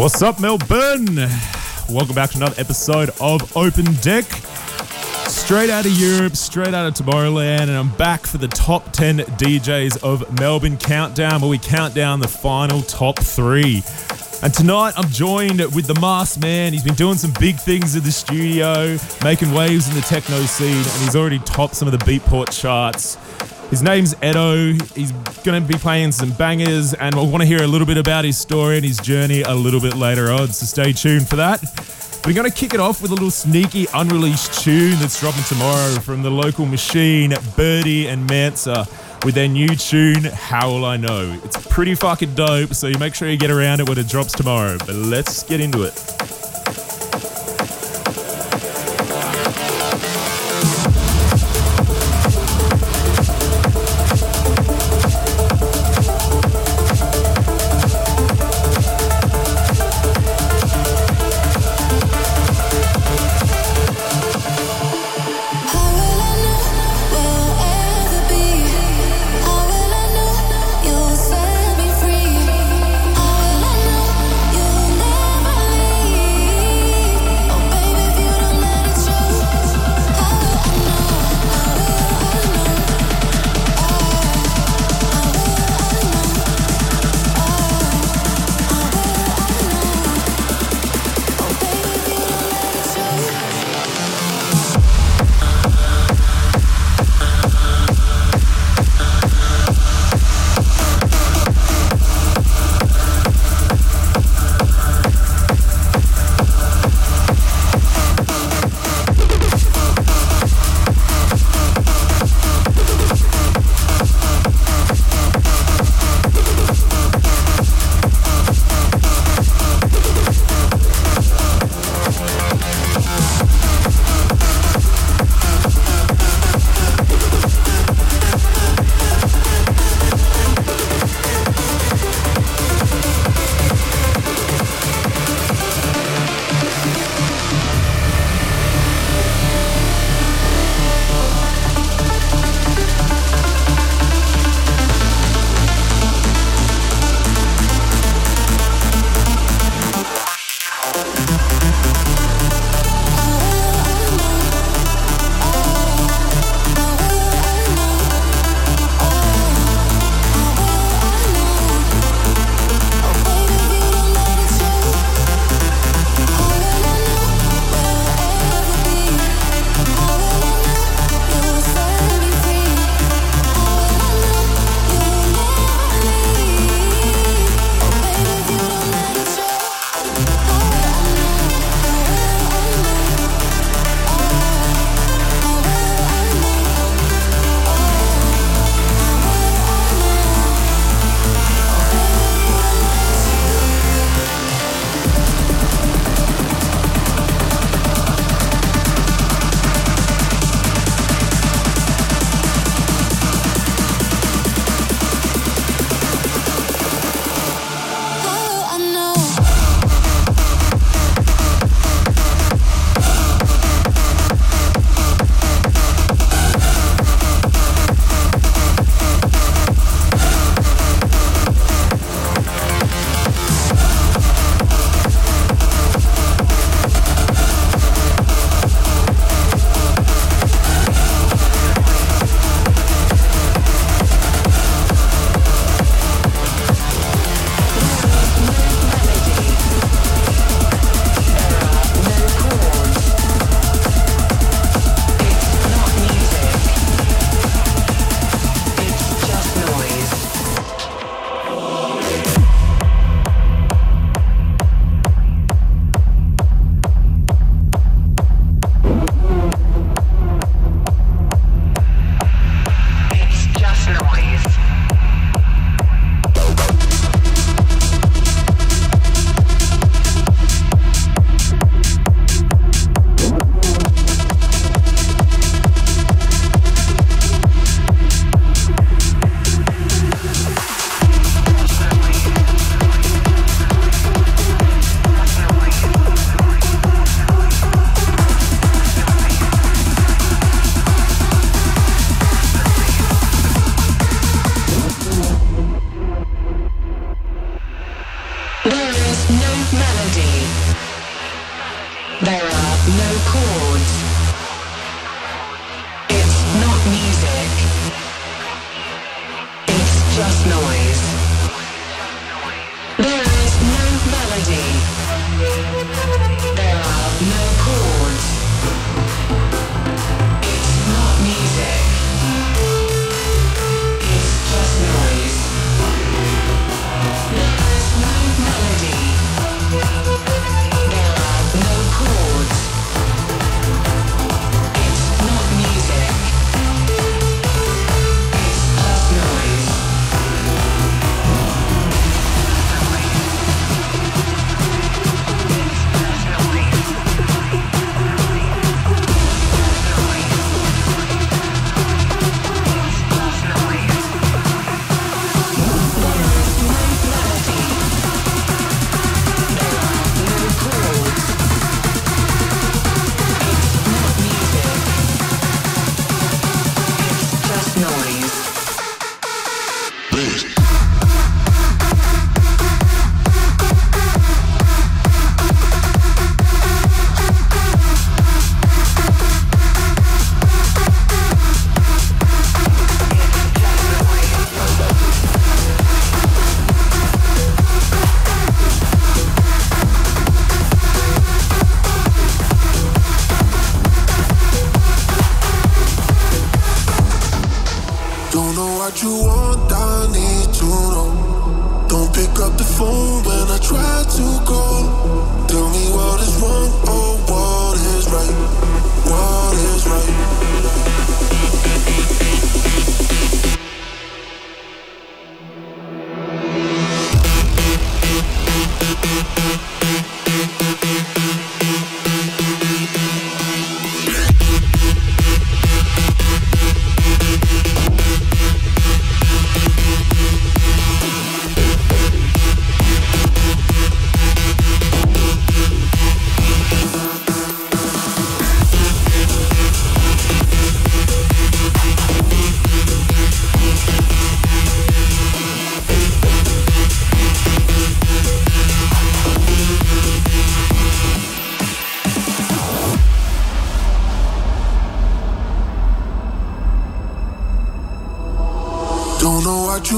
What's up, Melbourne? Welcome back to another episode of Open Deck. Straight out of Europe, straight out of Tomorrowland, and I'm back for the top 10 DJs of Melbourne Countdown, where we count down the final top three. And tonight I'm joined with the Masked Man. He's been doing some big things in the studio, making waves in the techno scene, and he's already topped some of the Beatport charts. His name's Etto. He's going to be playing some bangers, and we'll want to hear a little bit about his story and his journey a little bit later on, so stay tuned for that. We're going to kick it off with a little sneaky unreleased tune that's dropping tomorrow from the local machine, Birdie and Mansa, with their new tune, How Will I Know? It's pretty fucking dope, so you make sure you get around it when it drops tomorrow. But let's get into it.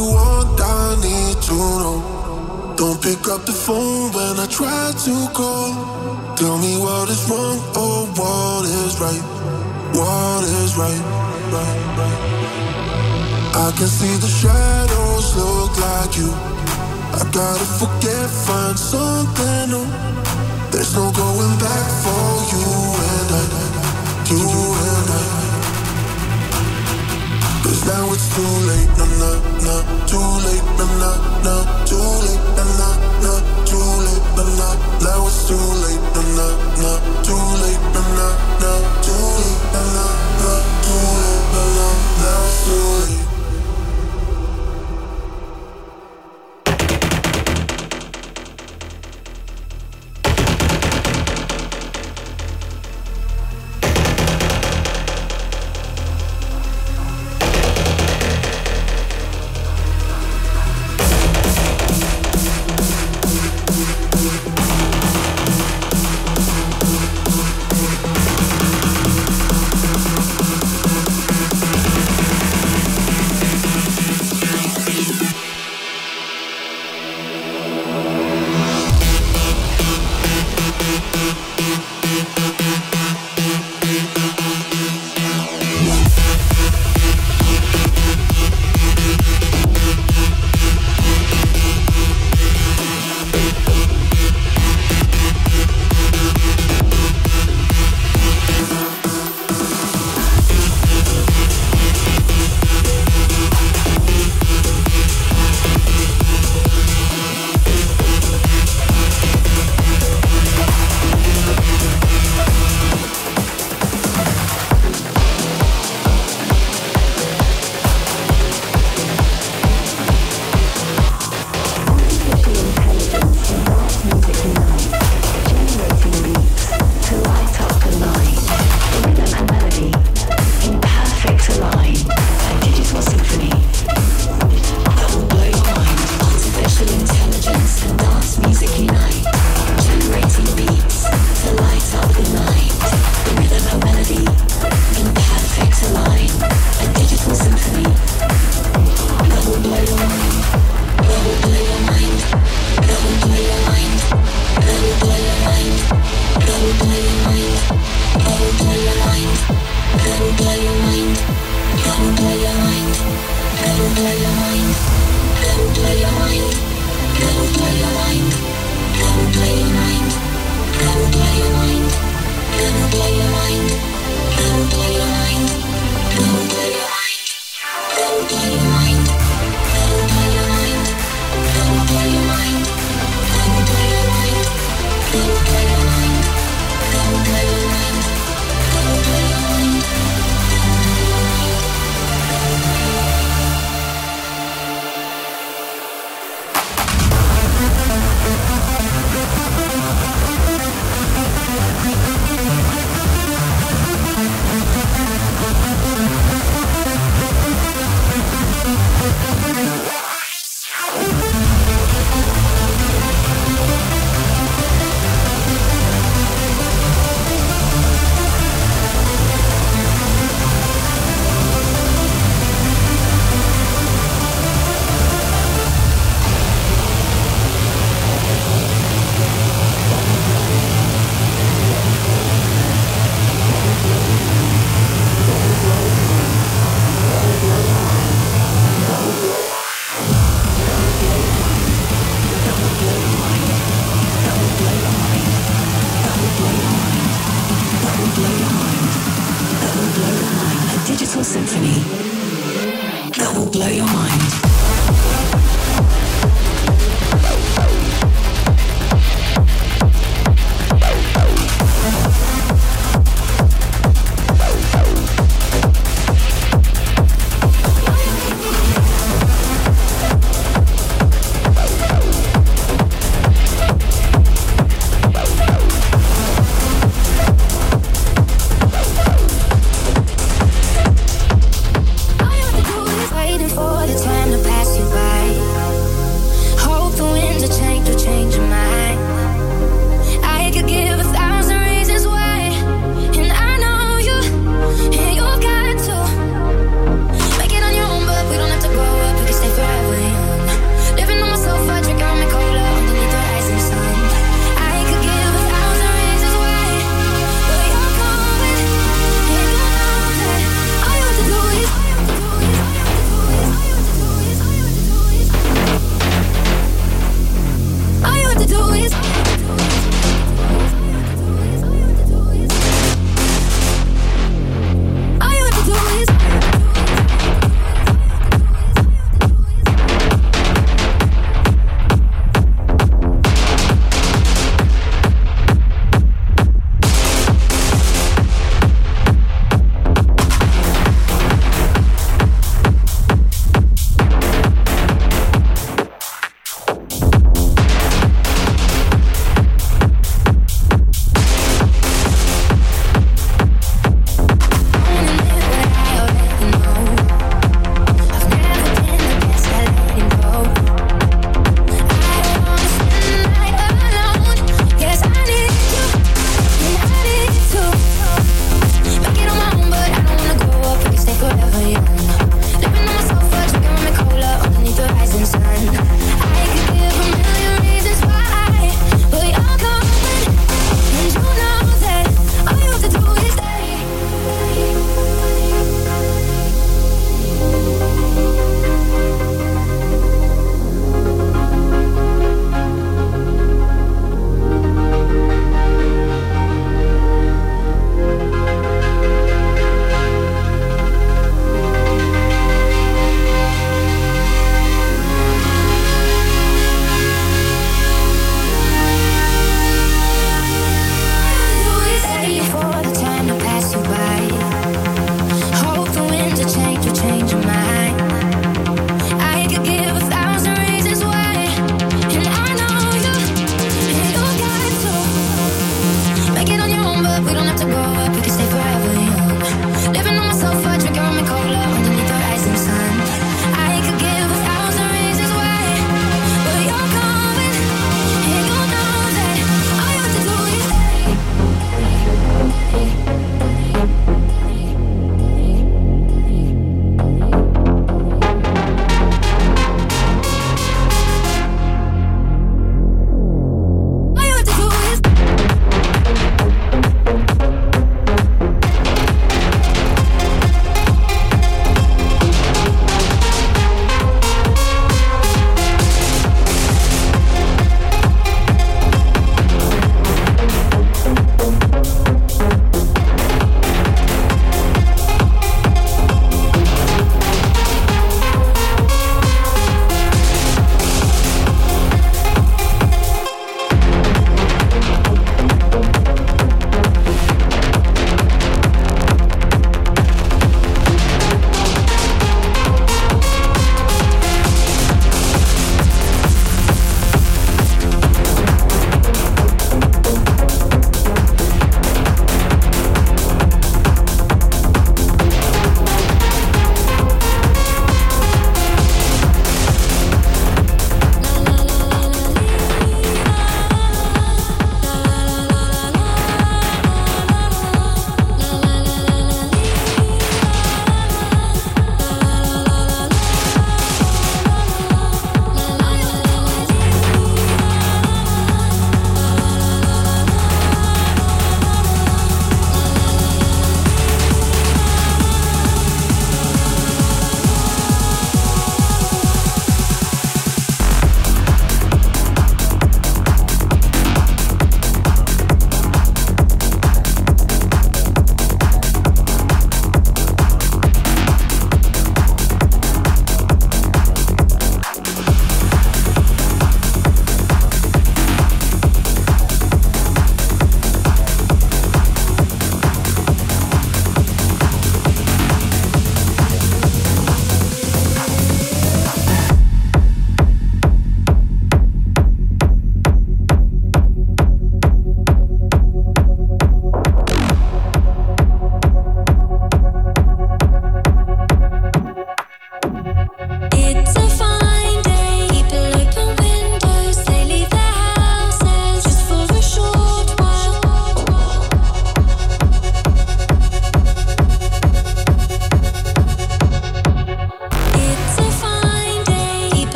You want, I need to know. Don't pick up the phone when I try to call. Tell me what is wrong or what is right. What is right, right, right. I can see the shadows look like you. I gotta forget, find something new. There's no going back for you and I, you and now it's too late, nah, nah, nah, too late, nah, nah, nah, too late, nah, nah, nah, too late, nah, nah, now it's too late, nah, nah, nah, too late, nah, nah, nah, too late, nah, nah, nah, too late, nah, nah, now it's too late.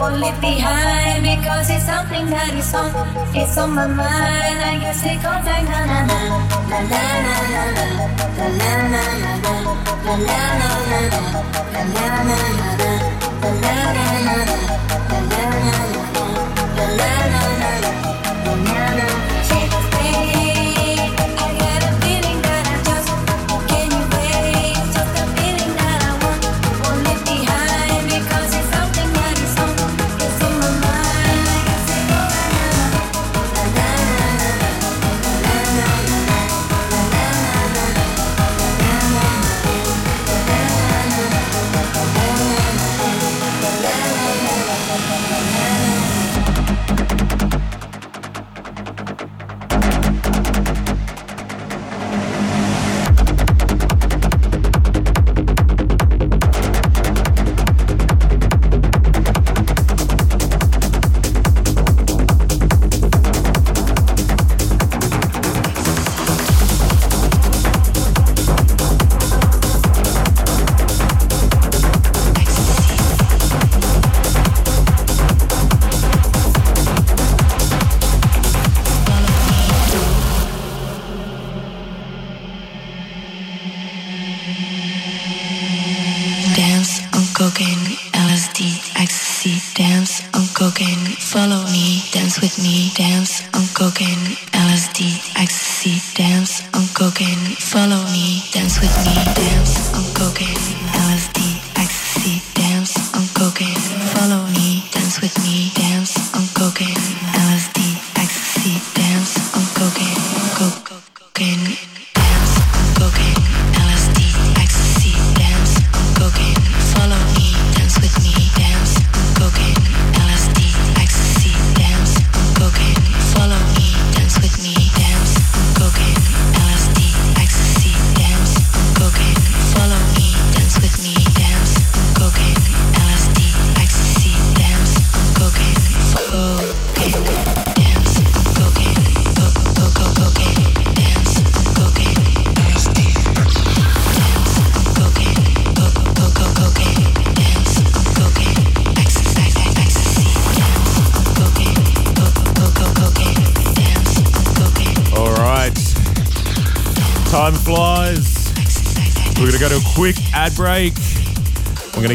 won't leave behind because it's something that is on, it's on my mind. I guess it goes like na na na. Na na na. Na na na na. Na na na na na. Na na na na na. Na na na na na.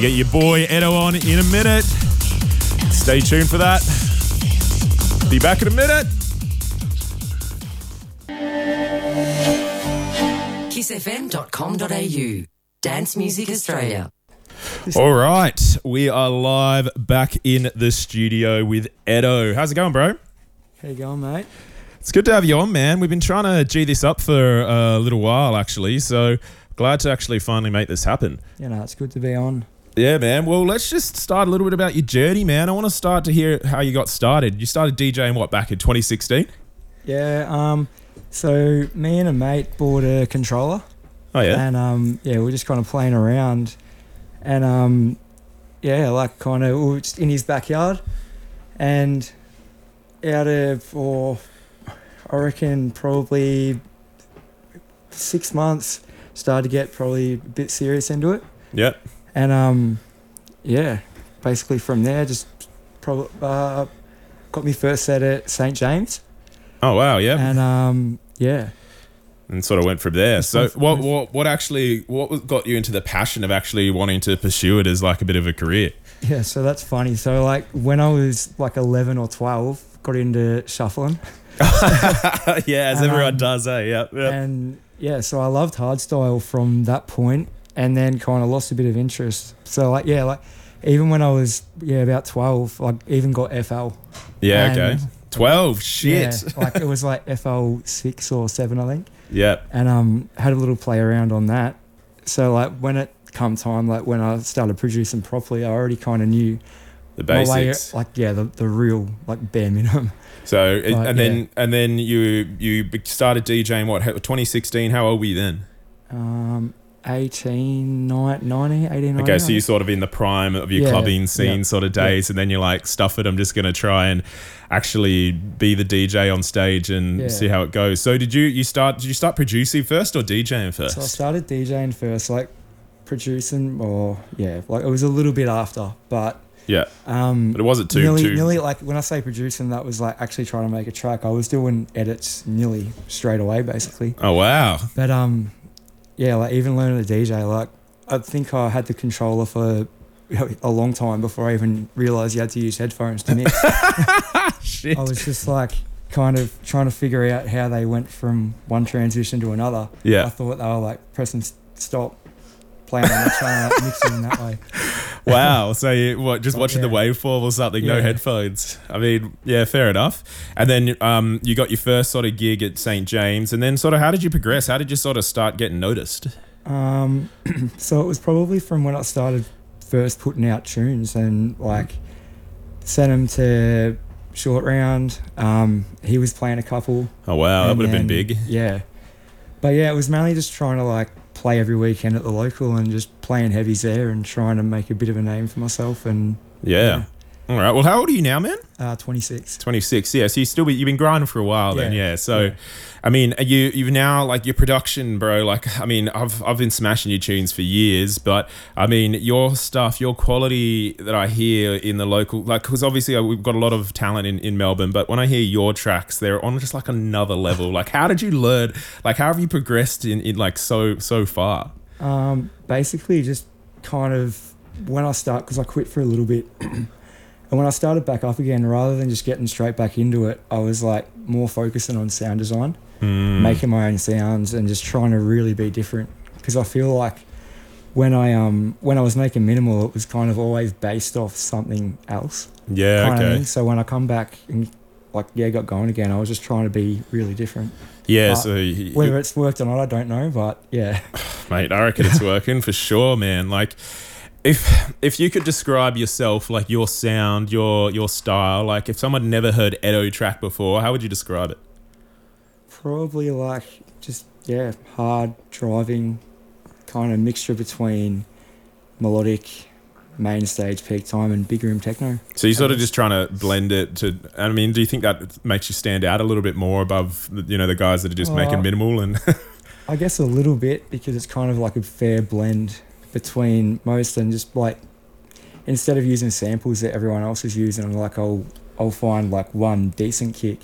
Get your boy Etto on in a minute. Stay tuned for that. Be back in a minute. kissfm.com.au. Dance Music Australia. All right. We are live back in the studio with Etto. How's it going, bro? How you going, mate? It's good to have you on, man. We've been trying to G this up for a little while, actually. So glad to actually finally make this happen. You know, it's good to be on. Yeah, man. Well, let's just start a little bit about your journey, man. I want to start to hear how you got started. You started DJing what back in 2016? Yeah. Um. So me and a mate bought a controller, Oh yeah. and um, yeah, we are just kind of playing around, and um, yeah, like kind of we were just in his backyard, and out of or I reckon probably six months started to get probably a bit serious into it. Yep. And um, yeah, basically from there, just probably uh, got me first set at St James, Oh wow, yeah. and um, yeah, And sort of went from there. So what what what actually what got you into the passion of actually wanting to pursue it as like a bit of a career? yeah. So that's funny. So like when I was like eleven or twelve, got into shuffling, yeah, as And, everyone um, does, eh? Yeah. yeah. and yeah, so I loved hardstyle from that point, and then kind of lost a bit of interest. So like yeah, like even when I was yeah about twelve, like even got FL. Yeah, and- okay. 12, shit. Yeah, like it was like FL six or seven, I think. Yeah. and um had a little play around on that. So like when it come time, like when I started producing properly, I already kind of knew The my way, basics. like yeah, the, the real like bare minimum. So Like, and then and then you you started DJing what 2016 how old were you then? Um, 18, 19, 18, 19. Okay, so you're sort of in the prime of your Yeah, clubbing scene yeah, sort of days, and then you're like, stuff it, I'm just going to try and actually be the DJ on stage and Yeah. see how it goes. So did you you start did you start producing first or DJing first? So I started DJing first, like producing, or yeah, like it was a little bit after, but yeah, um, but it wasn't too nearly, too. nearly like when I say producing, that was like actually trying to make a track. I was doing edits nearly straight away, basically. oh wow, But um, yeah, like even learning to DJ, like I think I had the controller for a long time before I even realized you had to use headphones to mix. shit. I was just like kind of trying to figure out how they went from one transition to another. Yeah. I thought they were like pressing stop, playing on the channel, like, mixing in that way. wow. So you what just Oh, watching the waveform or something? No headphones. I mean, yeah, fair enough. And then um, you got your first sort of gig at St James, and then sort of how did you progress? How did you sort of start getting noticed? Um, so it was probably from when I started first putting out tunes and like sent him to short round. Um, he was playing a couple. Oh wow, that would have been big. Yeah, but yeah, it was mainly just trying to like play every weekend at the local and just playing heavies there and trying to make a bit of a name for myself. And Yeah. All right. Well, how old are you now, man? uh, 26. 26 yeah so you still be, you've been grinding for a while then Yeah, yeah so yeah. i mean are you you've now like your production bro like i mean i've i've been smashing your tunes for years but i mean your stuff your quality that i hear in the local like because obviously uh, we've got a lot of talent in, in melbourne but when i hear your tracks they're on just like another level like how did you learn like how have you progressed in, in like so so far Um, basically, just kind of when I start, because I quit for a little bit. And when I started back up again, rather than just getting straight back into it, I was like more focusing on sound design, Hmm. making my own sounds, and just trying to really be different. Because I feel like when I um when I was making minimal, it was kind of always based off something else. yeah okay thing. So when I come back and like yeah got going again, I was just trying to be really different. yeah Uh, so you, Whether it's worked or not, I don't know, but yeah. mate. I reckon it's working for sure, man. Like, if if you could describe yourself, like your sound, your your style, like if someone never heard Etto track before, how would you describe it? Probably like just yeah, hard driving, kind of mixture between melodic, main stage peak time and big room techno. So you're sort of just trying to blend it to. I mean, do you think that makes you stand out a little bit more above, you know, the guys that are just making Uh, minimal and? I guess a little bit because it's kind of like a fair blend between most and just like instead of using samples that everyone else is using, like I'll I'll find like one decent kick,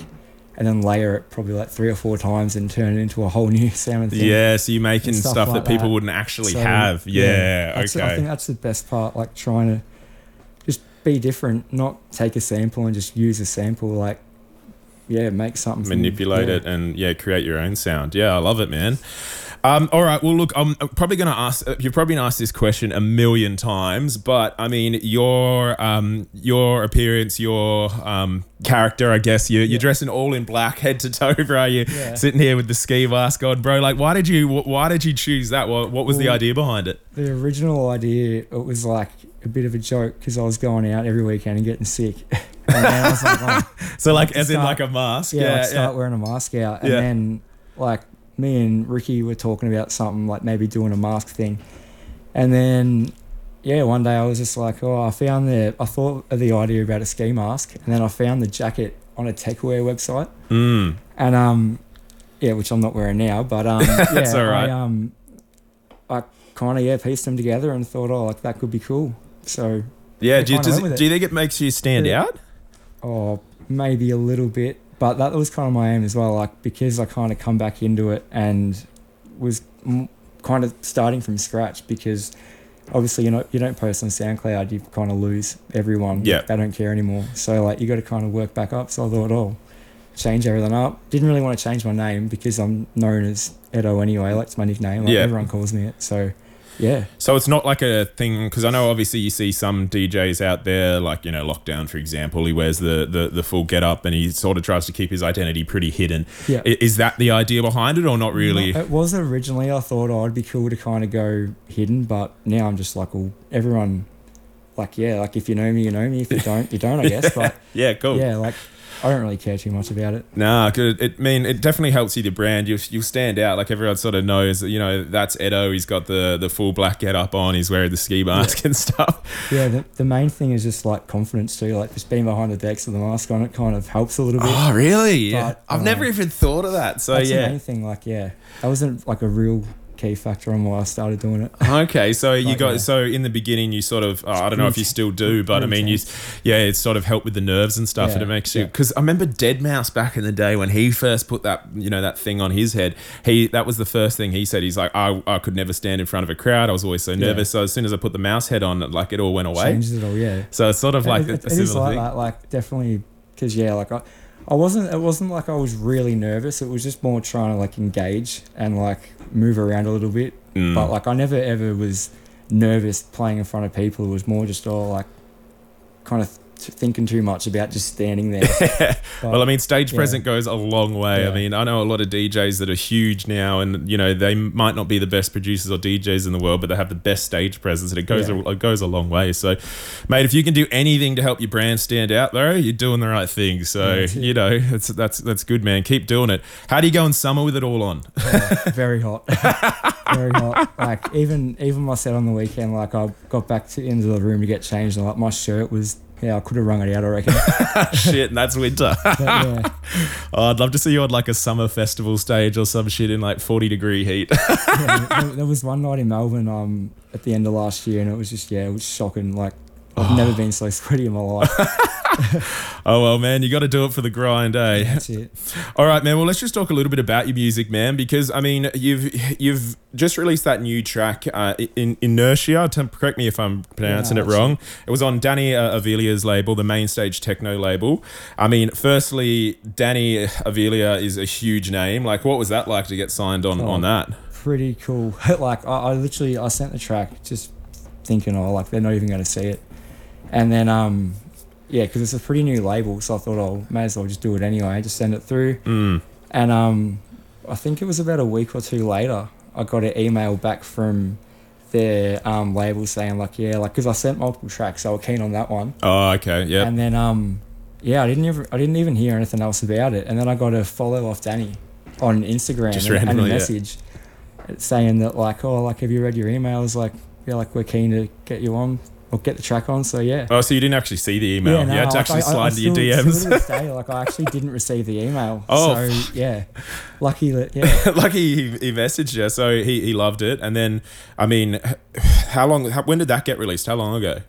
and then layer it probably like three or four times and turn it into a whole new sounding thing. Yeah, so you're making stuff, stuff that like people that. wouldn't actually So, have. Yeah, that's- okay. I think that's the best part, like trying to just be different, not take a sample and just use a sample, like yeah, make something. manipulate yeah. it and yeah create your own sound yeah i love it man um, all right well look i'm probably going to ask uh, you've probably been asked this question a million times but i mean your um, your appearance your um, character i guess you, you're Yeah. dressing all in black head to toe bro you Yeah. sitting here with the ski mask on bro like why did you why did you choose that what, what was the idea behind it The original idea, it was like a bit of a joke because I was going out every weekend and getting sick. and then I was like, oh, so like as in like a mask yeah, yeah, like start wearing a mask out. And Yeah. then like me and Ricky were talking about something like maybe doing a mask thing. And then yeah, one day I was just like, oh, I found the I thought of the idea about a ski mask, and then I found the jacket on a techwear website, Mm. and um, yeah, which I'm not wearing now, but um, yeah, That's all right. I um, I kind of yeah pieced them together and thought, oh, like that could be cool. So yeah do you, does went it, with do you think it makes you stand Yeah. out or maybe a little bit, but that was kind of my aim as well. Like because I kind of come back into it and was m- kind of starting from scratch because obviously you know you don't post on SoundCloud, you kind of lose everyone. Yeah. they don't care anymore. So like you got to kind of work back up. So I thought, oh, change everything up. Didn't really want to change my name because I'm known as Etto anyway. Like it's my nickname. Like Yeah. everyone calls me it. So yeah, So it's not like a thing because I know obviously you see some DJs out there like you know Lockdown for example he wears the the, the full get up and he sort of tries to keep his identity pretty hidden. yeah. Is that the idea behind it or not really? No, it was originally. I thought oh, it'd be cool to kind of go hidden, but now I'm just like, well, everyone, like, yeah, like if you know me, you know me. If you don't, you don't, I guess. But yeah, cool. yeah, like, I don't really care too much about it. Nah, good. It I mean it definitely helps you the brand. You you stand out like everyone sort of knows. that, You know that's Etto. He's got the the full black get up on. He's wearing the ski mask and stuff. Yeah, the, the main thing is just like confidence too. Like just being behind the decks with the mask on, it kind of helps a little bit. Oh really? Yeah. I've uh, never even thought of that. So That's the yeah. main thing. Like, yeah, that wasn't like a real key factor on why I started doing it. Okay, so you got yeah. so in the beginning you sort of oh, I don't know if you still do, but I mean you yeah it sort of helped with the nerves and stuff, and it makes you yeah. because I remember Deadmau5 back in the day when he first put that you know that thing on his head. He that was the first thing he said. He's like I, I could never stand in front of a crowd. I was always so nervous. So as soon as I put the mouse head on, like it all went away. Changes it all, yeah. So it's sort of like it, a, a it is similar like thing. that. Like definitely, because yeah, like I, I wasn't. It wasn't like I was really nervous. It was just more trying to like engage and like move around a little bit. Mm. But like I never ever was nervous playing in front of people. It was more just all like kind of thinking too much about just standing there. Well, I mean, stage yeah. present goes a long way. I mean, I know a lot of DJs that are huge now, and you know they might not be the best producers or DJs in the world, but they have the best stage presence, and it goes Yeah. a, it goes a long way. So, mate, if you can do anything to help your brand stand out, though, you're doing the right thing. So, Yeah, you know, that's that's that's good, man. Keep doing it. How do you go in summer with it all on? very hot, very hot. Like even even my set on the weekend, like I got back to into the room to get changed, and like my shirt was. Yeah, I could have wrung it out, I reckon. shit, and that's winter. But, yeah, oh, I'd love to see you on like a summer festival stage or some shit in like 40 degree heat. yeah, there, there was one night in Melbourne um at the end of last year, and it was just yeah, it was shocking. Like I've never been so sweaty in my life. oh well, man, you got to do it for the grind, eh? That's it. All right, man. Well, let's just talk a little bit about your music, man, because I mean, you've you've just released that new track, uh, in Inertia. Correct me if I'm pronouncing Yeah, it wrong. It was on Danny uh, Avila's label, the main stage techno label. I mean, firstly, Danny Avila is a huge name. Like, what was that like to get signed on Oh. on that? Pretty cool. like I, I literally I sent the track just thinking, oh, like they're not even going to see it, and then um yeah, because it's a pretty new label, so I thought, oh, may as well just do it anyway. Just send it through, Mm. and um I think it was about a week or two later, I got an email back from their um label saying like yeah like because I sent multiple tracks, so I were keen on that one. Oh, okay. Yeah. And then um yeah, I didn't ever I didn't even hear anything else about it. And then I got a follow off Danny on Instagram Just and, and a randomly, yeah. message saying that like, oh like have you read your emails? Like yeah, like we're keen to get you on or get the track on. So yeah. Oh, so you didn't actually see the email? Yeah, no, you had to actually I- slide I into your DMs. Still to this day, like I actually didn't receive the email. Oh. So yeah. Lucky that yeah. Lucky he, he messaged you, so he, he loved it. And then, I mean, how long? How, when did that get released? How long ago?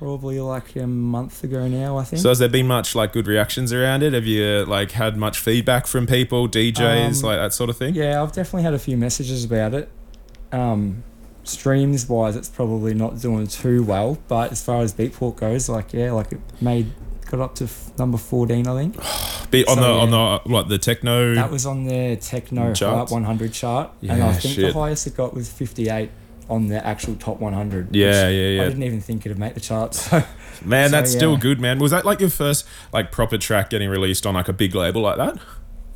probably like a month ago now, I think. So has there been much like good reactions around it? Have you like had much feedback from people, DJs, Um, like that sort of thing? yeah, I've definitely had a few messages about it. Um, streams wise, it's probably not doing too well, but as far as Beatport goes, like yeah, like it made got up to f- number fourteen, I think. Be on So, the on the what the techno. That was on the Techno chart? 100 chart, and I think shit. the highest it got was 58 on the actual top 100. Yeah, yeah, yeah. I didn't even think it'd make the charts. So Man, so, that's still good, man. Was that like your first like proper track getting released on like a big label like that?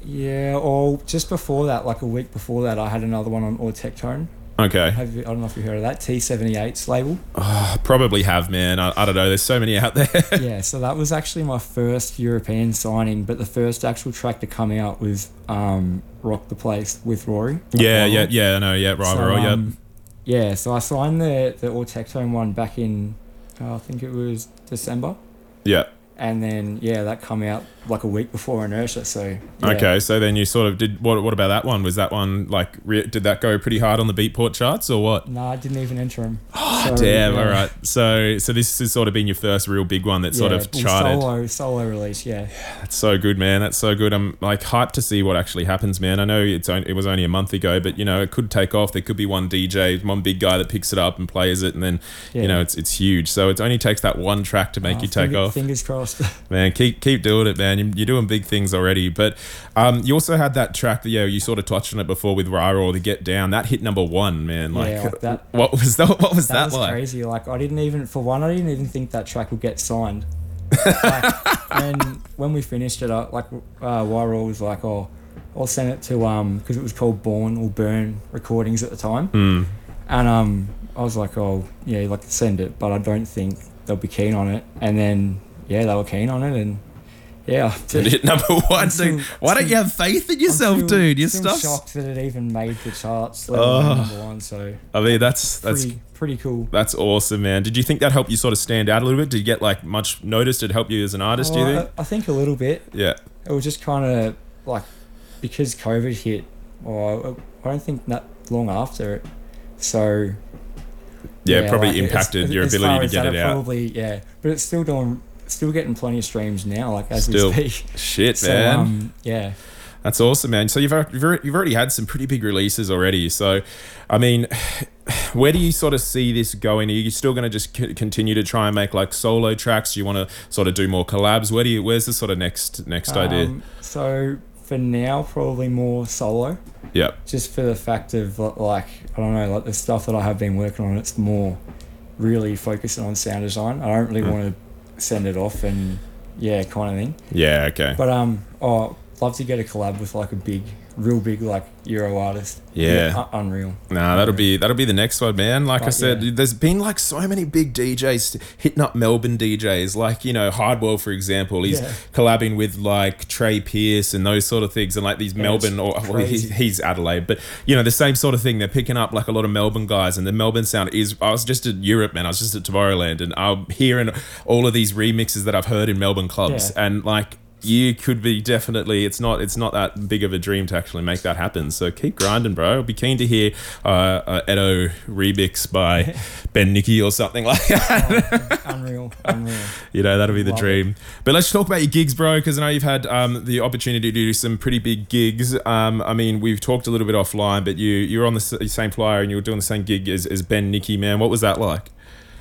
yeah, or just before that, like a week before that, I had another one on Autektone. Okay, Have you, I don't know if you heard of that T78's label. I probably have, man. I, I don't know. There's so many out there. yeah, so that was actually my first European signing, but the first actual track to come out was um, "Rock the Place" with Rory. yeah, yeah, yeah. No, yeah, right, So, right, yeah. um, yeah, so I signed the the Autektone one back in, uh, I think it was December, Yeah. And then yeah, that come out like a week before Inertia. So yeah. Okay, so then you sort of did. What? What about that one? Was that one like? Re- did that go pretty hard on the Beatport charts or what? No, I didn't even enter them. Oh, Damn. All right. So, so this has sort of been your first real big one that sort of charted. Solo solo release, yeah. That's so good, man. That's so good. I'm like hyped to see what actually happens, man. I know it's only, it was only a month ago, but you know it could take off. There could be one DJ, one big guy that picks it up and plays it, and then Yeah. you know it's it's huge. So it only takes that one track to make Uh, you take finger- off. Fingers crossed. Man, keep keep doing it, man. You- You're doing big things already. But um, you also had that track that yeah, you sort of touched on it before with Rara or the Get Down. That hit number one, man. Like, Yeah, like that- What was that? What was that, that was like? crazy. Like I didn't even for one, I didn't even think that track would get signed. like, and when we finished it, I, like uh, Wyral was like, "Oh, I'll send it to um," because it was called Born or Burn Recordings at the time, Mm. and um, I was like, "Oh, yeah, like send it," but I don't think they'll be keen on it. And then yeah, they were keen on it, and yeah, It hit number one, still- dude. Why don't you have faith in yourself, still- dude? Your still shocked that it even made the charts, Oh. number one. So I mean, that's that's pretty pretty cool. That's awesome, man. Did you think that helped you sort of stand out a little bit? Did you get like much noticed? Did it help you as an artist? do you oh, think? I, I think a little bit. Yeah. It was just kind of like because COVID hit, or I don't think that long after it. So Yeah, it probably like, impacted your ability to get it out. Probably yeah, but it's still doing, still getting plenty of streams now. Like as Still, we speak. Shit, So man. um, yeah, That's awesome, man. So you've you've already, you've already had some pretty big releases already. So, I mean, where do you sort of see this going? Are you still going to just c- continue to try and make like solo tracks? Do you want to sort of do more collabs? Where do you? Where's the sort of next next idea? Um, so for now, probably more solo. Yeah. just for the fact of like I don't know, like the stuff that I have been working on, it's more really focusing on sound design. I don't really Mm. want to send it off and yeah, kind of thing. Yeah. Okay. But um, oh, love to get a collab with like a big, real big like Euro artist. Yeah. un- unreal. Nah, that'll be that'll be the next one, man. Like I said, yeah. there's been like so many big DJs hitting up Melbourne DJs, like you know Hardwell, for example. He's Yeah. collabing with like Trey Pierce and those sort of things, and like these Yeah, Melbourne or well, he's, he's Adelaide, but you know the same sort of thing. They're picking up like a lot of Melbourne guys, and the Melbourne sound is. I was just at Europe, man. I was just at Tomorrowland, and I'm hearing all of these remixes that I've heard in Melbourne clubs, Yeah. and like. You could be definitely. It's not. It's not that big of a dream to actually make that happen. So keep grinding, bro. I'll be keen to hear uh, uh, Etto remix by Ben Nicky or something like that. Oh, unreal, unreal. You know, that'll be the Love dream. But let's talk about your gigs, bro, because I know you've had um, the opportunity to do some pretty big gigs. Um, I mean, we've talked a little bit offline, but you you were on the same flyer and you were doing the same gig as, as Ben Nicky, man. What was that like?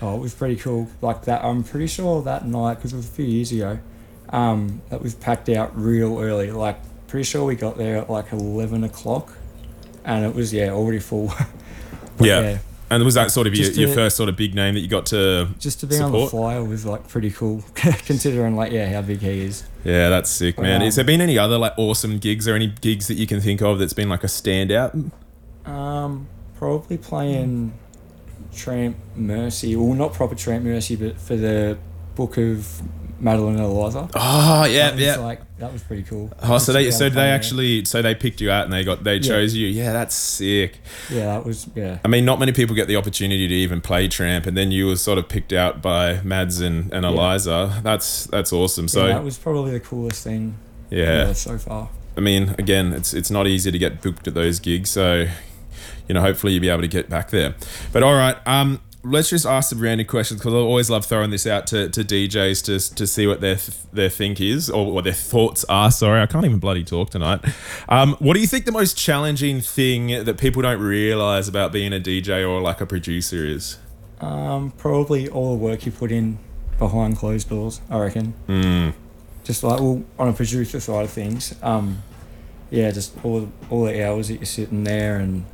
Oh, it was pretty cool. Like that, I'm pretty sure that night because it was a few years ago. Um, that was packed out real early. Like pretty sure we got there at like eleven o'clock, and it was yeah already full. But, Yeah. And was that sort of your, Just your first sort of big name that you got to? just to be on the Support. flyer was like pretty cool, considering like yeah how big he is. Yeah, that's sick, man. Um, Has there been any other like awesome gigs or any gigs that you can think of that's been like a standout? Um, probably playing Tramp Mercy, well not proper Tramp Mercy, but for the book of Madeline and Eliza. Oh yeah, That was, yeah. Like that was pretty cool. Oh, so they so they play there. actually so they picked you out and they got they Yeah. chose you. Yeah, that's sick. yeah that was yeah. I mean, not many people get the opportunity to even play Tramp, and then you were sort of picked out by Mads and, and Yeah. Eliza. That's that's awesome. So yeah, that was probably the coolest thing yeah, yeah, so far. I mean, again, it's it's not easy to get booked at those gigs, so you know, hopefully you'll be able to get back there. But all right, um, let's just ask some random questions because I always love throwing this out to, to DJs to, to see what their their think is or what their thoughts are. Sorry, I can't even bloody talk tonight. Um, what do you think the most challenging thing that people don't realize about being a DJ or like a producer is? Um, probably all the work you put in behind closed doors. I reckon. Mm. Just like well, on a producer side of things. Um, yeah, just all all the hours that you're sitting there and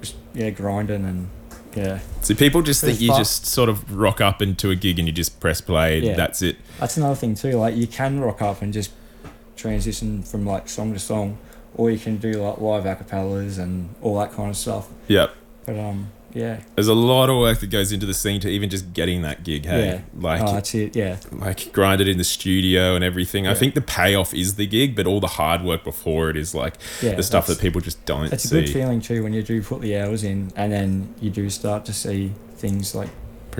just yeah grinding and yeah. See, people just think you fu- just sort of rock up into a gig and you just press play. Yeah. That's it. That's another thing too. Like you can rock up and just transition from like song to song, or you can do like live acapellas and all that kind of stuff. Yep. But um, yeah, There's a lot of work that goes into the scene to even just getting that gig. Hey, yeah, like oh, that's it. Yeah, like grinded in the studio and everything. I think the payoff is the gig, but all the hard work before it is like Yeah, the stuff that people just don't it's a good feeling too when you do put the hours in, and then you do start to see things like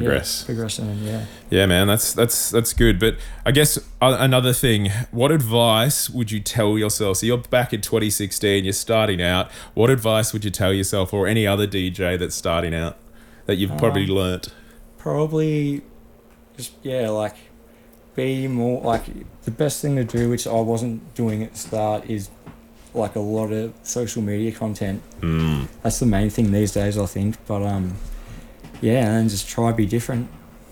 yeah, progress. progression, and yeah. Yeah, man, that's that's that's good. But I guess uh, another thing, what advice would you tell yourself? So you're back in 2016, you're starting out. What advice would you tell yourself or any other DJ that's starting out that you've probably Um, learnt? probably just yeah like be more like the best thing to do which i wasn't doing at the start is like a lot of social media content Mm. that's the main thing these days i think but um yeah and then just try to be different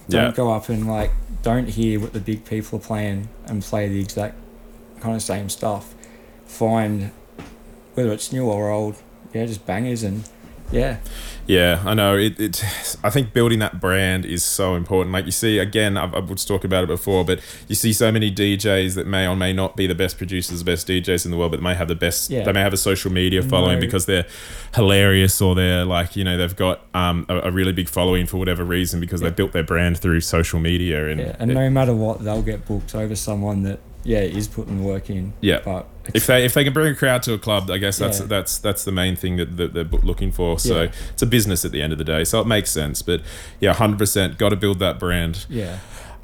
don't Yeah. go up and like don't hear what the big people are playing and play the exact kind of same stuff find whether it's new or old yeah just bangers and yeah Yeah, I know. It, it. I think building that brand is so important. Like you see, again, I've, I was talking about it before, but you see so many DJs that may or may not be the best producers, the best DJs in the world, but may have the best. Yeah. They may have a social media following No. because they're hilarious, or they're like you know they've got um, a, a really big following for whatever reason because they built their brand through social media and. Yeah, and no matter what, they'll get booked over someone that yeah is putting work in. Yeah. but if they if they can bring a crowd to a club, I guess that's Yeah. that's that's the main thing that, that they're looking for. So Yeah. it's a business at the end of the day, so it makes sense. But yeah, hundred percent, got to build that brand. yeah,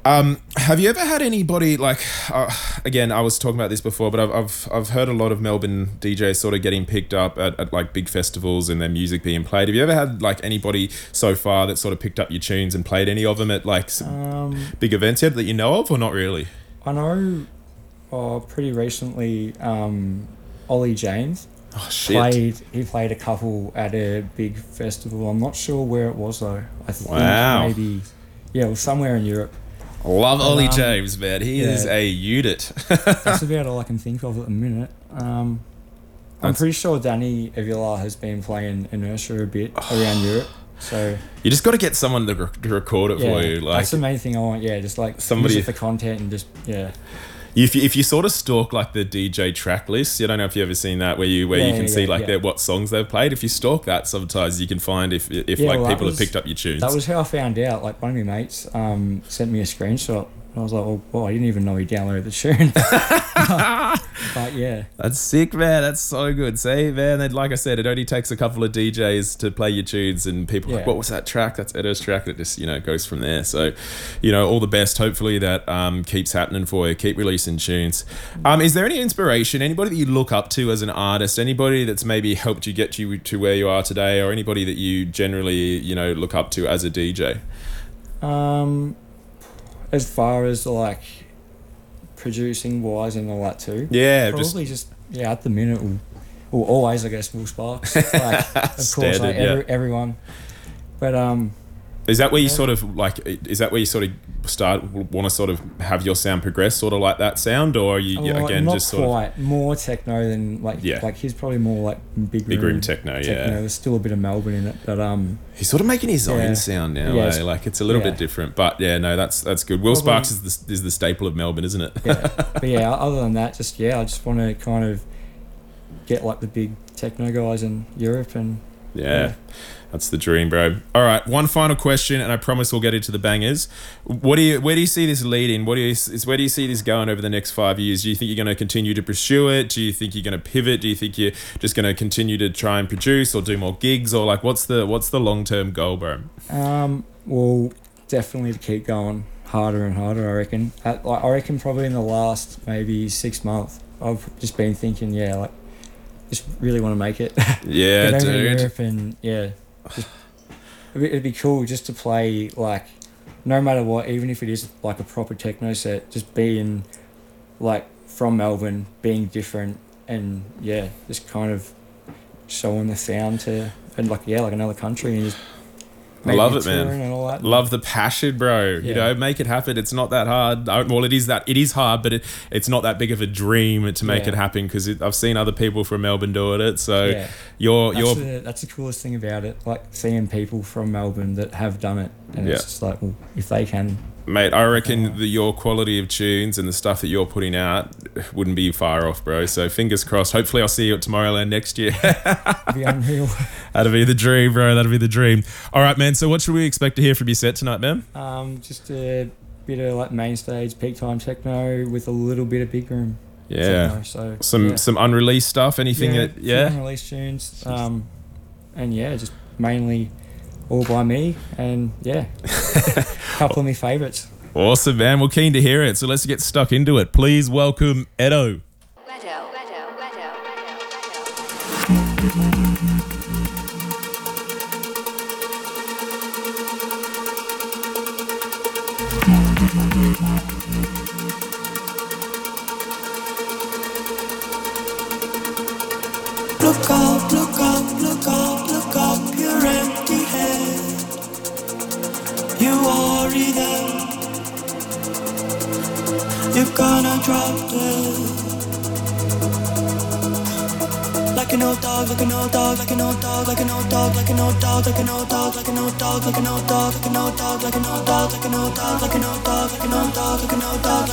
Um, have you ever had anybody like? Uh, again, I was talking about this before, but I've, I've I've heard a lot of Melbourne DJs sort of getting picked up at, at like big festivals and their music being played. Have you ever had like anybody so far that sort of picked up your tunes and played any of them at like some um, big events yet that you know of, or not really? I know. Oh, pretty recently, um, Ollie James Oh shit! played. He played a couple at a big festival. I'm not sure where it was though. I think Wow. maybe yeah, it was somewhere in Europe. Love Ollie um, James, man. He is a unit. That's about all I can think of at the minute. Um, I'm That's- pretty sure Danny Avila has been playing Inertia a bit around Europe. So You just got to get someone to, rec- to record it yeah, for you. Like that's the main thing I want. Yeah, just like Somebody- for content and just yeah, if you, if you sort of stalk like the DJ track list, I don't know if you've ever seen that where you where you can yeah, see like yeah. their, what songs they've played. If you stalk that, sometimes you can find if if Yeah, like well, people was- have picked up your tunes. that was how I found out. Like one of my mates um, sent me a screenshot. And I was like, oh, well, I didn't even know he downloaded the tune. but yeah, That's sick, man. That's so good. See, man, and like I said, it only takes a couple of DJs to play your tunes, and people are like, what was that track? That's Etto's track. That just you know goes from there. So, you know, all the best. Hopefully that um, keeps happening for you. Keep releasing tunes. Um, is there any inspiration? Anybody that you look up to as an artist? Anybody that's maybe helped you get you to where you are today, or anybody that you generally you know look up to as a DJ? um, as far as like producing wise and all that too. Yeah, Probably just yeah. At the minute, we'll, well, always I guess Will Sparks. Like, of course, Standard, like yeah. every, everyone. But um, Is that where you sort of like? Is that where you sort of start want to sort of have your sound progress, sort of like that sound, or are you yeah, well, again not just sort of quite more techno than like Yeah. like he's probably more like big big room, room techno? techno. Yeah, There's still a bit of Melbourne in it, but um, he's sort of making his own sound now. Yeah, eh? Like it's a little yeah. bit different, but yeah, no, that's that's good. Will Probably- Sparks is the is the staple of Melbourne, isn't it? yeah. but yeah, other than that, just yeah, I just want to kind of get like the big techno guys in Europe and yeah. That's the dream, bro. All right, one final question, and I promise we'll get into the bangers. What do you, where do you see this leading? What do you, where do you see this going over the next five years? Do you think you're going to continue to pursue it? Do you think you're going to pivot? Do you think you're just going to continue to try and produce or do more gigs, or like what's the what's the long term goal, bro? Um, well, definitely to keep going harder and harder. I reckon. At, like, I reckon probably in the last maybe six months, I've just been thinking, yeah, like, just really want to make it. Yeah, dude. Yeah, just, it'd, be, it'd be cool just to play like, no matter what, even if it is like a proper techno set, just being, like from Melbourne, being different, and yeah, just kind of showing the sound to and like yeah, like another country and just Love it, man. Love the passion, bro. Yeah. You know, make it happen. It's not that hard. Well, it is that it is hard, but it, it's not that big of a dream to make yeah. it happen because I've seen other people from Melbourne doing it. So yeah. you're that's you're the, that's the coolest thing about it. Like seeing people from Melbourne that have done it, and it's just like, well, if they can, mate, I reckon the, your quality of tunes and the stuff that you're putting out wouldn't be far off, bro. So fingers crossed. Hopefully, I'll see you at Tomorrowland next year. unreal. That'd be the dream, bro. That'd be the dream. All right, man. So what should we expect to hear from your set tonight, man? Um, just a bit of like main stage, peak time techno with a little bit of big room. Yeah. Techno, so some yeah. some unreleased stuff. Anything yeah, that yeah. Unreleased tunes. Um, and yeah, just mainly all by me. And yeah, a couple of my favourites. Awesome, man. We're keen to hear it. So let's get stuck into it. Please welcome Etto. Look up, look up, look up, look up, you're in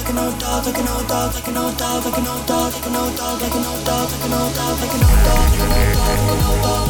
like an old dog, like an old dog, like an old dog, like an old dog, like an old dog, like an old dog.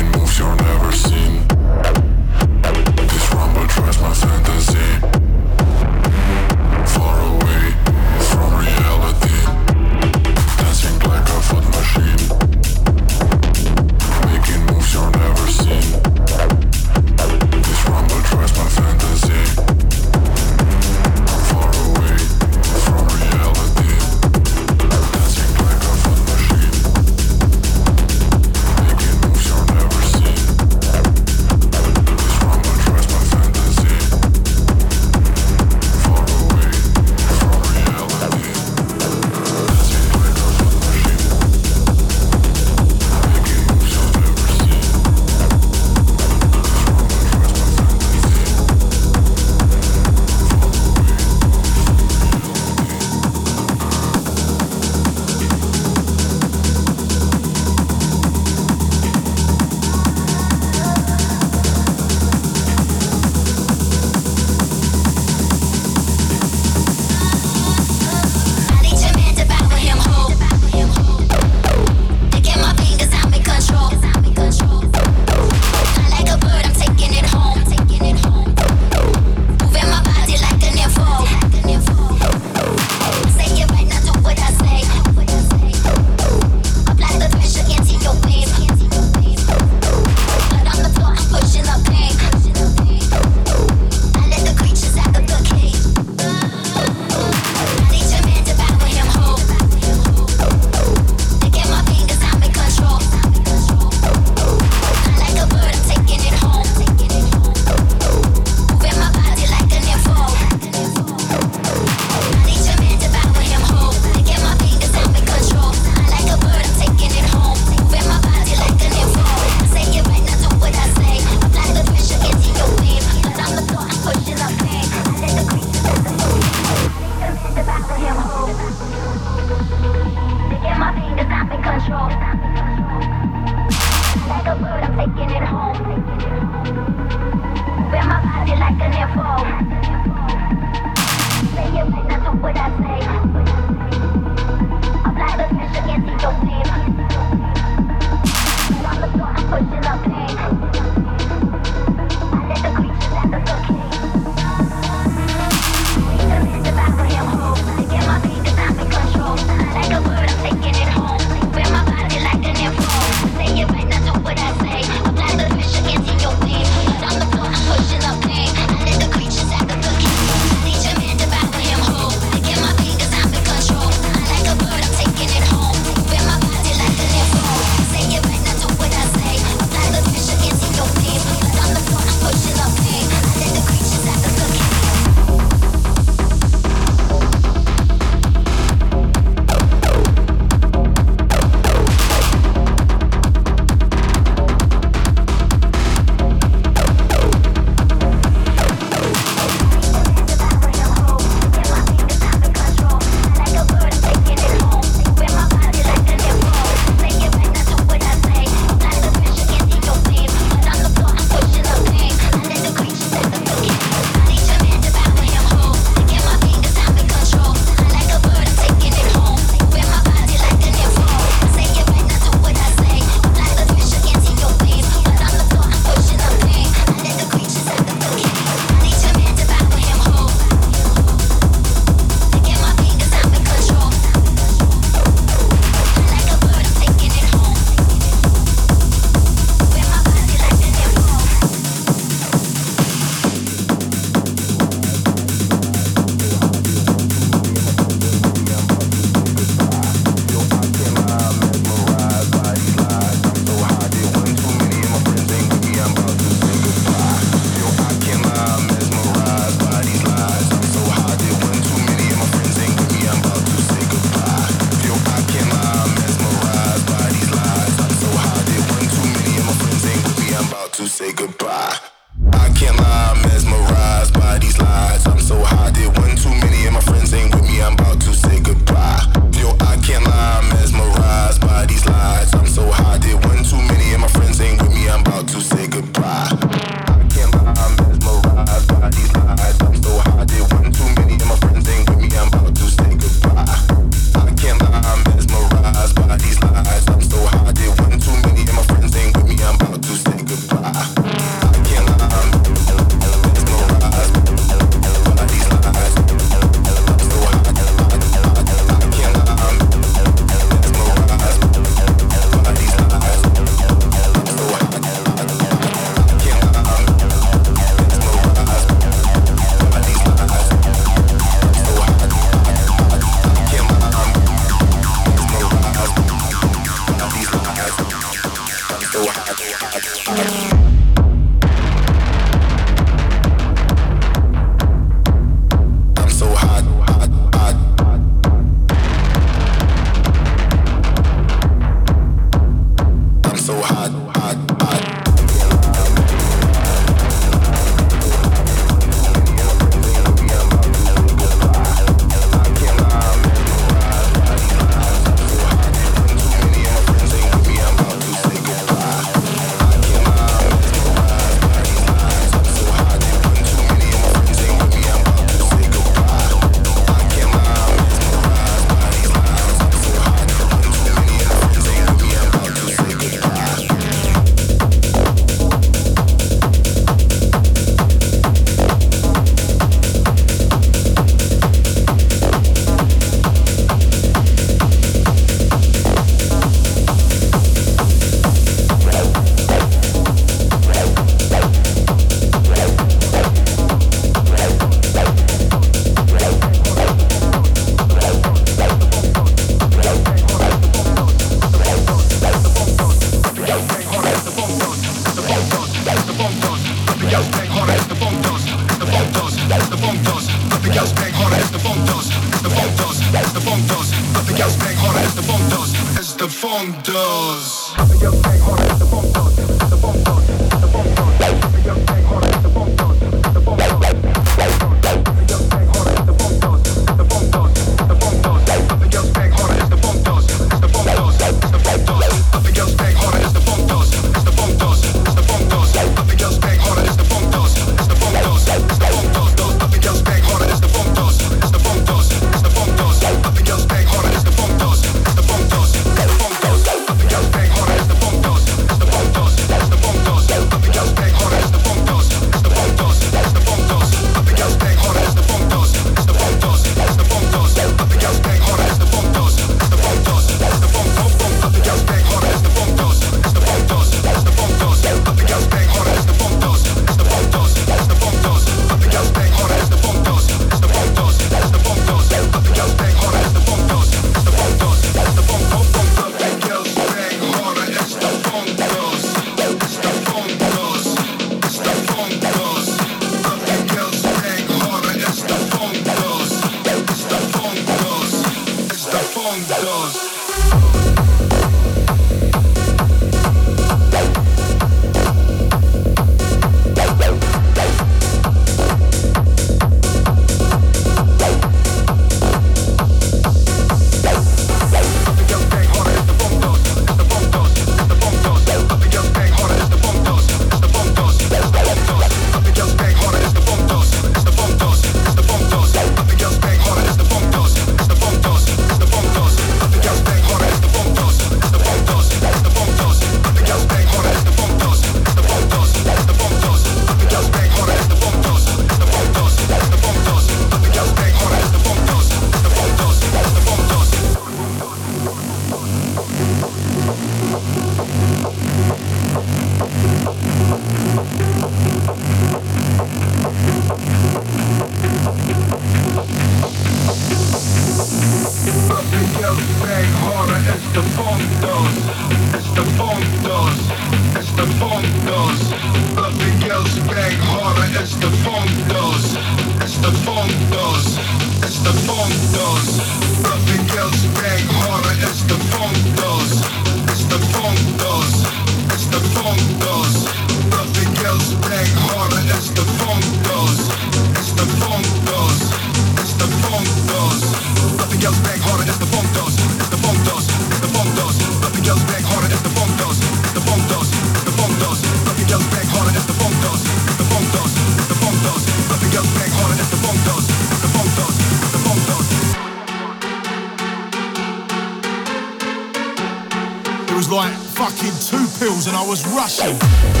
I was rushing.